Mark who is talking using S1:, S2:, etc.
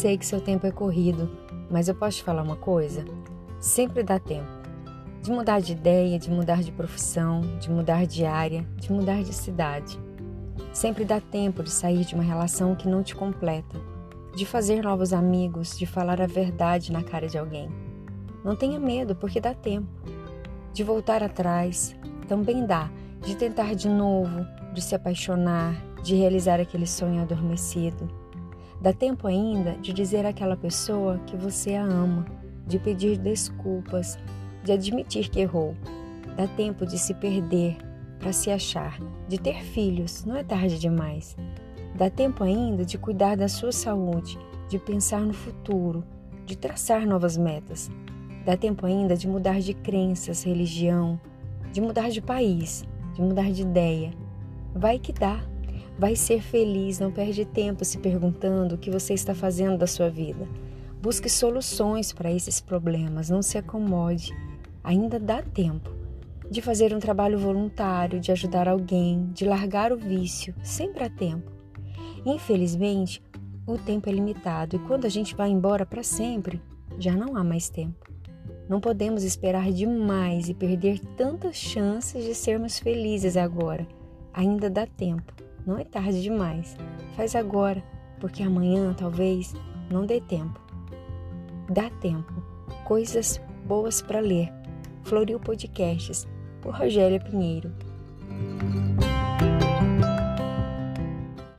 S1: sei que seu tempo é corrido, mas eu posso te falar uma coisa? Sempre dá tempo. De mudar de ideia, de mudar de profissão, de mudar de área, de mudar de cidade. Sempre dá tempo de sair de uma relação que não te completa, de fazer novos amigos, de falar a verdade na cara de alguém. Não tenha medo, porque dá tempo. De voltar atrás, também dá, de tentar de novo, de se apaixonar, de realizar aquele sonho adormecido. Dá tempo ainda de dizer àquela pessoa que você a ama, de pedir desculpas, de admitir que errou. Dá tempo de se perder para se achar, de ter filhos, não é tarde demais. Dá tempo ainda de cuidar da sua saúde, de pensar no futuro, de traçar novas metas. Dá tempo ainda de mudar de crenças, religião, de mudar de país, de mudar de ideia. Vai que dá. Vai ser feliz, não perde tempo se perguntando o que você está fazendo da sua vida. Busque soluções para esses problemas, não se acomode. Ainda dá tempo de fazer um trabalho voluntário, de ajudar alguém, de largar o vício, sempre há tempo. Infelizmente, o tempo é limitado e quando a gente vai embora para sempre, já não há mais tempo. Não podemos esperar demais e perder tantas chances de sermos felizes agora. Ainda dá tempo. Não é tarde demais. Faz agora, porque amanhã talvez não dê tempo. Dá tempo. Coisas boas para ler. Floril Podcasts, por Rogéria Pinheiro.